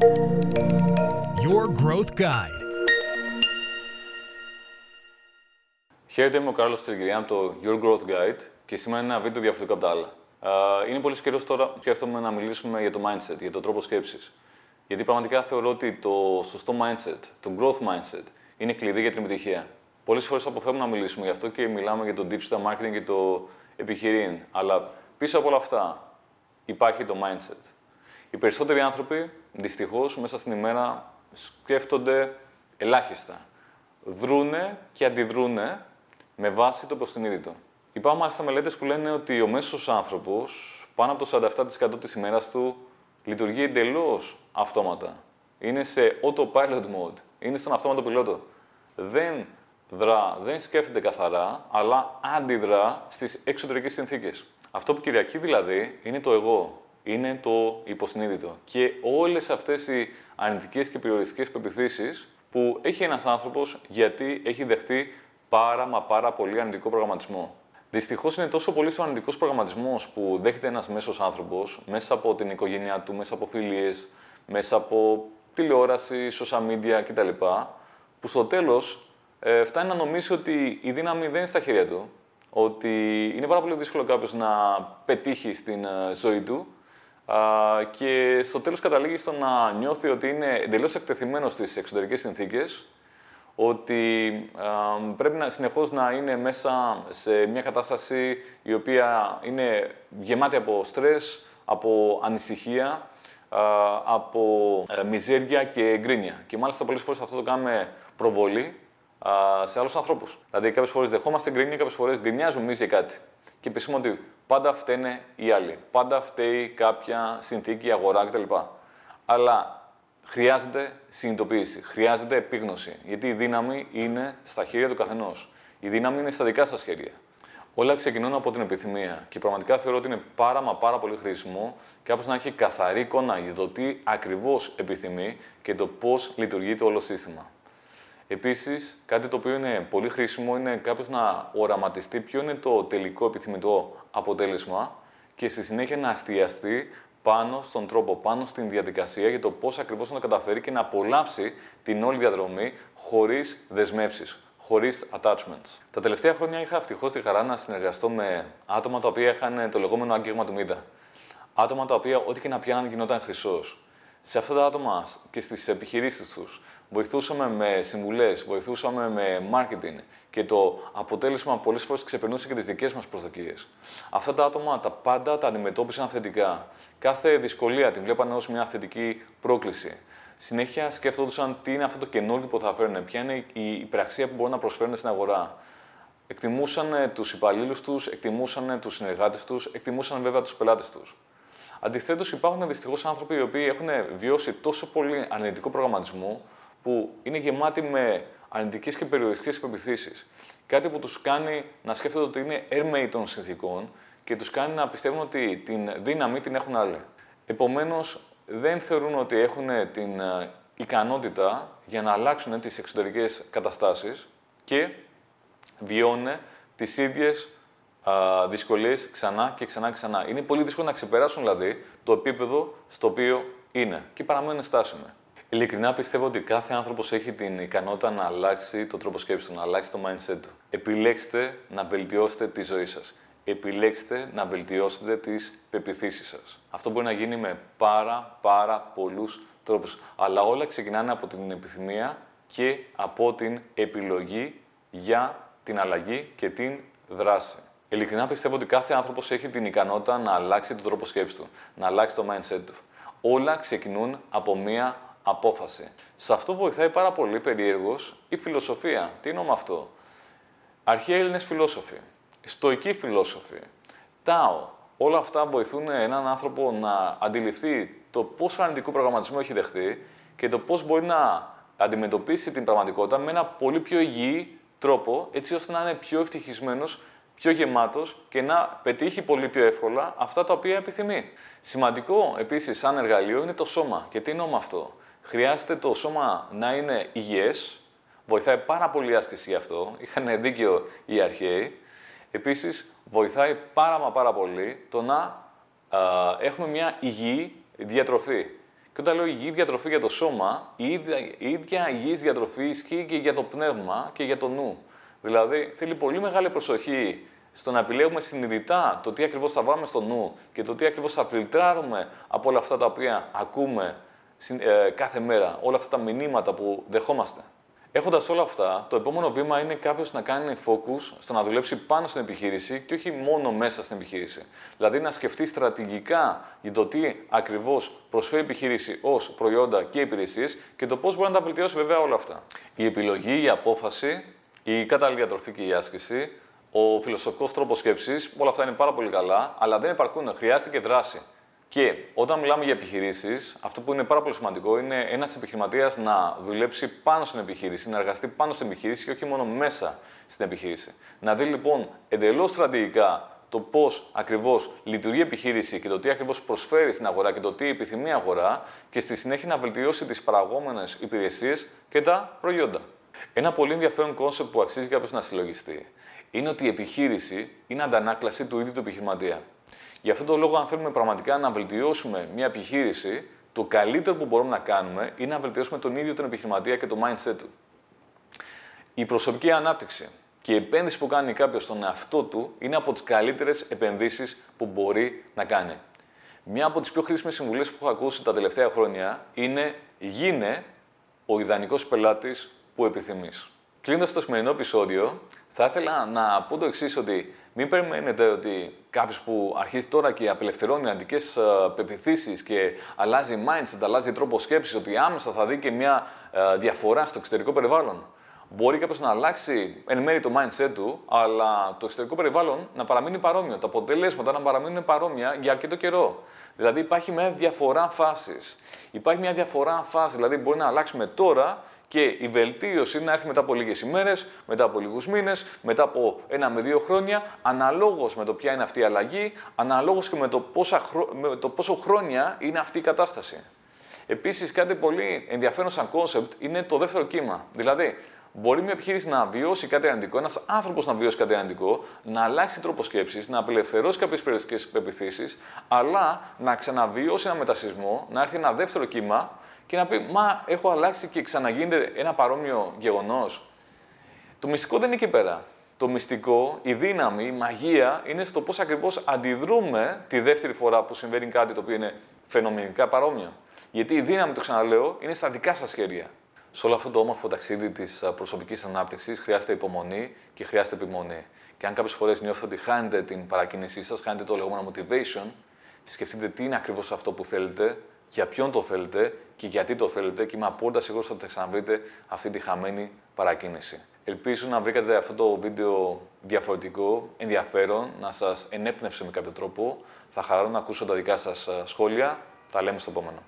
Your Growth Guide. Χαίρετε, είμαι ο Κάρλος Τριγυριά από το Your Growth Guide και σήμερα είναι ένα βίντεο διαφορετικό από τα άλλα. Α, Είναι πολύ καιρός τώρα που σκέφτομαι να μιλήσουμε για το mindset, για τον τρόπο σκέψης. Γιατί πραγματικά θεωρώ ότι το σωστό mindset, το growth mindset, είναι κλειδί για την επιτυχία. Πολλές φορές αποφεύγουμε να μιλήσουμε γι' αυτό και μιλάμε για το digital marketing και το επιχειρήν. Αλλά πίσω από όλα αυτά υπάρχει το mindset. Οι περισσότεροι άνθρωποι, δυστυχώς, μέσα στην ημέρα σκέφτονται ελάχιστα. Δρούνε και αντιδρούνε με βάση το υποσυνείδητο. Υπάρχουν μάλιστα μελέτες που λένε ότι ο μέσος άνθρωπος, πάνω από το 47% της ημέρας του, λειτουργεί εντελώς αυτόματα. Είναι σε autopilot mode. Είναι στον αυτόματο πιλότο. Δεν δρά, δεν σκέφτεται καθαρά, αλλά αντιδρά στις εξωτερικές συνθήκες. Αυτό που κυριαρχεί δηλαδή είναι το εγώ, είναι το υποσυνείδητο. Και όλες αυτές οι αρνητικές και περιοριστικές πεπιθήσεις που έχει ένας άνθρωπος γιατί έχει δεχτεί πάρα μα πάρα πολύ αρνητικό προγραμματισμό. Δυστυχώς είναι τόσο πολύ ο αρνητικός προγραμματισμός που δέχεται ένας μέσος άνθρωπος μέσα από την οικογένειά του, μέσα από φιλίες, μέσα από τηλεόραση, social media κτλ. που στο τέλος ε, φτάνει να νομίζει ότι η δύναμη δεν είναι στα χέρια του, ότι είναι πάρα πολύ δύσκολο κάποιος να πετύχει στην ε, ζωή του α, και στο τέλος καταλήγει στο να νιώθει ότι είναι εντελώς εκτεθειμένος στις εξωτερικές συνθήκες, ότι α, πρέπει να, συνεχώς να είναι μέσα σε μια κατάσταση η οποία είναι γεμάτη από στρες, από ανησυχία, α, από ε, μιζέρια και γκρίνια. Και μάλιστα πολλές φορές αυτό το κάνουμε προβολή α, σε άλλους ανθρώπους. Δηλαδή κάποιες φορές δεχόμαστε γκρίνια, κάποιες φορές γκρινιάζουμε εμείς για κάτι. Και πιστεύουμε ότι πάντα φταίνε οι άλλοι. Πάντα φταίει κάποια συνθήκη, αγορά κτλ. Αλλά χρειάζεται συνειδητοποίηση, χρειάζεται επίγνωση. Γιατί η δύναμη είναι στα χέρια του καθενός. Η δύναμη είναι στα δικά σας χέρια. Όλα ξεκινούν από την επιθυμία και πραγματικά θεωρώ ότι είναι πάρα μα πάρα πολύ χρήσιμο κάποιο να έχει καθαρή εικόνα για το τι ακριβώς επιθυμεί και το πώς λειτουργεί το όλο σύστημα. Επίσης, κάτι το οποίο είναι πολύ χρήσιμο είναι κάποιο να οραματιστεί ποιο είναι το τελικό επιθυμητό αποτέλεσμα και στη συνέχεια να αστιαστεί πάνω στον τρόπο, πάνω στην διαδικασία για το πώς ακριβώς να το καταφέρει και να απολαύσει την όλη διαδρομή χωρίς δεσμεύσεις, χωρίς attachments. Τα τελευταία χρόνια είχα ευτυχώς τη χαρά να συνεργαστώ με άτομα τα οποία είχαν το λεγόμενο άγγιγμα του Μίδα. Άτομα τα οποία ό,τι και να πιάναν γινόταν χρυσός. Σε αυτά τα άτομα και στις επιχειρήσεις τους βοηθούσαμε με συμβουλές, βοηθούσαμε με marketing και το αποτέλεσμα πολλές φορές ξεπερνούσε και τις δικές μας προσδοκίες. Αυτά τα άτομα τα πάντα τα αντιμετώπισαν θετικά. Κάθε δυσκολία την βλέπανε ως μια θετική πρόκληση. Συνέχεια σκέφτονταν τι είναι αυτό το καινούργιο που θα φέρουν, ποια είναι η υπεραξία που μπορούν να προσφέρουν στην αγορά. Εκτιμούσαν τους υπαλλήλους τους, εκτιμούσαν τους συνεργάτες τους, εκτιμούσαν βέβαια τους πελάτες τους. Αντιθέτως, υπάρχουν δυστυχώς άνθρωποι οι οποίοι έχουν βιώσει τόσο πολύ αρνητικό προγραμματισμό που είναι γεμάτοι με αρνητικές και περιοριστικές πεπιθήσεις. Κάτι που τους κάνει να σκέφτονται ότι είναι έρμεοι των συνθήκων και τους κάνει να πιστεύουν ότι την δύναμη την έχουν άλλοι. Επομένως, δεν θεωρούν ότι έχουν την ε, ικανότητα για να αλλάξουν τις εξωτερικές καταστάσεις και βιώνουν τις ίδιες δυσκολίες ξανά και ξανά και ξανά. Είναι πολύ δύσκολο να ξεπεράσουν δηλαδή το επίπεδο στο οποίο είναι και παραμένουν στάσιμε. Ειλικρινά πιστεύω ότι κάθε άνθρωπος έχει την ικανότητα να αλλάξει το τρόπο σκέψης του, να αλλάξει το mindset του. Επιλέξτε να βελτιώσετε τη ζωή σας. Επιλέξτε να βελτιώσετε τις πεπιθήσεις σας. Αυτό μπορεί να γίνει με πάρα πάρα πολλούς τρόπους. Αλλά όλα ξεκινάνε από την επιθυμία και από την επιλογή για την αλλαγή και την δράση. Ειλικρινά πιστεύω ότι κάθε άνθρωπος έχει την ικανότητα να αλλάξει τον τρόπο σκέψης του, να αλλάξει το mindset του. Όλα ξεκινούν από μία απόφαση. Σε αυτό βοηθάει πάρα πολύ περίεργος η φιλοσοφία. Τι εννοώ με αυτό; Αρχαίοι Έλληνες φιλόσοφοι, στοικοί φιλόσοφοι, τάο. Όλα αυτά βοηθούν έναν άνθρωπο να αντιληφθεί το πόσο αρνητικό προγραμματισμό έχει δεχτεί και το πώς μπορεί να αντιμετωπίσει την πραγματικότητα με ένα πολύ πιο υγιή τρόπο, έτσι ώστε να είναι πιο ευτυχισμένος, πιο γεμάτος και να πετύχει πολύ πιο εύκολα αυτά τα οποία επιθυμεί. Σημαντικό επίσης, σαν εργαλείο, είναι το σώμα. Και τι εννοώ με αυτό; Χρειάζεται το σώμα να είναι υγιές, βοηθάει πάρα πολύ η άσκηση γι' αυτό, είχαν δίκιο οι αρχαίοι. Επίσης, βοηθάει πάρα μα πάρα πολύ το να έχουμε μια υγιή διατροφή. Και όταν λέω υγιή διατροφή για το σώμα, η ίδια, η ίδια υγιής διατροφή ισχύει και για το πνεύμα και για το νου. Δηλαδή, θέλει πολύ μεγάλη προσοχή στο να επιλέγουμε συνειδητά το τι ακριβώς θα βάλουμε στο νου και το τι ακριβώς θα φιλτράρουμε από όλα αυτά τα οποία ακούμε ε, κάθε μέρα, όλα αυτά τα μηνύματα που δεχόμαστε. Έχοντας όλα αυτά, το επόμενο βήμα είναι κάποιος να κάνει focus στο να δουλέψει πάνω στην επιχείρηση και όχι μόνο μέσα στην επιχείρηση. Δηλαδή να σκεφτεί στρατηγικά για το τι ακριβώς προσφέρει η επιχείρηση ως προϊόντα και υπηρεσίες και το πώς μπορεί να τα βελτιώσει βέβαια όλα αυτά. Η επιλογή, η απόφαση, η κατάλληλη διατροφή και η άσκηση, ο φιλοσοφικός τρόπος σκέψης, όλα αυτά είναι πάρα πολύ καλά, αλλά δεν επαρκούν. Χρειάζεται και δράση. Και όταν μιλάμε για επιχειρήσεις, αυτό που είναι πάρα πολύ σημαντικό είναι ένας επιχειρηματίας να δουλέψει πάνω στην επιχείρηση, να εργαστεί πάνω στην επιχείρηση και όχι μόνο μέσα στην επιχείρηση. Να δει λοιπόν εντελώς στρατηγικά το πώς ακριβώς λειτουργεί η επιχείρηση και το τι ακριβώς προσφέρει στην αγορά και το τι επιθυμεί η αγορά και στη συνέχεια να βελτιώσει τις παραγόμενες υπηρεσίες και τα προϊόντα. Ένα πολύ ενδιαφέρον concept που αξίζει κάποιος να συλλογιστεί είναι ότι η επιχείρηση είναι αντανάκλαση του ίδιου του επιχειρηματία. Γι' αυτόν τον λόγο, αν θέλουμε πραγματικά να βελτιώσουμε μια επιχείρηση, το καλύτερο που μπορούμε να κάνουμε είναι να βελτιώσουμε τον ίδιο τον επιχειρηματία και το mindset του. Η προσωπική ανάπτυξη και η επένδυση που κάνει κάποιος στον εαυτό του είναι από τις καλύτερες επενδύσεις που μπορεί να κάνει. Μια από τις πιο χρήσιμες συμβουλές που έχω ακούσει τα τελευταία χρόνια είναι γίνε ο ιδανικός πελάτης που επιθυμείς. Κλείνοντας το σημερινό επεισόδιο, θα ήθελα να πω το εξής: ότι μην περιμένετε ότι κάποιος που αρχίζει τώρα και απελευθερώνει αντικές ε, πεπιθήσεις και αλλάζει mindset, αλλάζει τρόπο σκέψης, ότι άμεσα θα δει και μια ε, διαφορά στο εξωτερικό περιβάλλον. Μπορεί κάποιος να αλλάξει εν μέρει το mindset του, αλλά το εξωτερικό περιβάλλον να παραμείνει παρόμοιο. Τα αποτελέσματα να παραμείνουν παρόμοια για αρκετό καιρό. Δηλαδή υπάρχει μια διαφορά φάσης. Υπάρχει μια διαφορά φάση, δηλαδή μπορεί να αλλάξουμε τώρα και η βελτίωση να έρθει μετά από λίγες ημέρες, μετά από λίγους μήνες, μετά από ένα με δύο χρόνια, αναλόγως με το ποια είναι αυτή η αλλαγή, αναλόγως και με το, πόσα, με το πόσο χρόνια είναι αυτή η κατάσταση. Επίσης, κάτι πολύ ενδιαφέρον σαν concept είναι το δεύτερο κύμα. Δηλαδή, μπορεί μια επιχείρηση να βιώσει κάτι αρνητικό, ένας άνθρωπος να βιώσει κάτι αρνητικό, να αλλάξει τρόπο σκέψης, να απελευθερώσει κάποιες περιοριστικές πεποιθήσεις, αλλά να ξαναβιώσει ένα μετασεισμό, να έρθει ένα δεύτερο κύμα και να πει Μα έχω αλλάξει και ξαναγίνεται ένα παρόμοιο γεγονός. Το μυστικό δεν είναι εκεί πέρα. Το μυστικό, η δύναμη, η μαγεία είναι στο πώς ακριβώς αντιδρούμε τη δεύτερη φορά που συμβαίνει κάτι το οποίο είναι φαινομενικά παρόμοιο. Γιατί η δύναμη, το ξαναλέω, είναι στα δικά σας χέρια. Σε όλο αυτό το όμορφο ταξίδι της προσωπικής ανάπτυξης χρειάζεται υπομονή και χρειάζεται επιμονή. Και αν κάποιες φορές νιώθετε ότι χάνετε την παρακίνησή σας, χάνετε το λεγόμενο motivation, σκεφτείτε τι είναι ακριβώς αυτό που θέλετε, για ποιον το θέλετε και γιατί το θέλετε και είμαι απόλυτα σίγουρος ότι θα ξαναβρείτε αυτή τη χαμένη παρακίνηση. Ελπίζω να βρήκατε αυτό το βίντεο διαφορετικό, ενδιαφέρον, να σας ενέπνευσε με κάποιο τρόπο. Θα χαρώ να ακούσω τα δικά σας σχόλια. Τα λέμε στο επόμενο.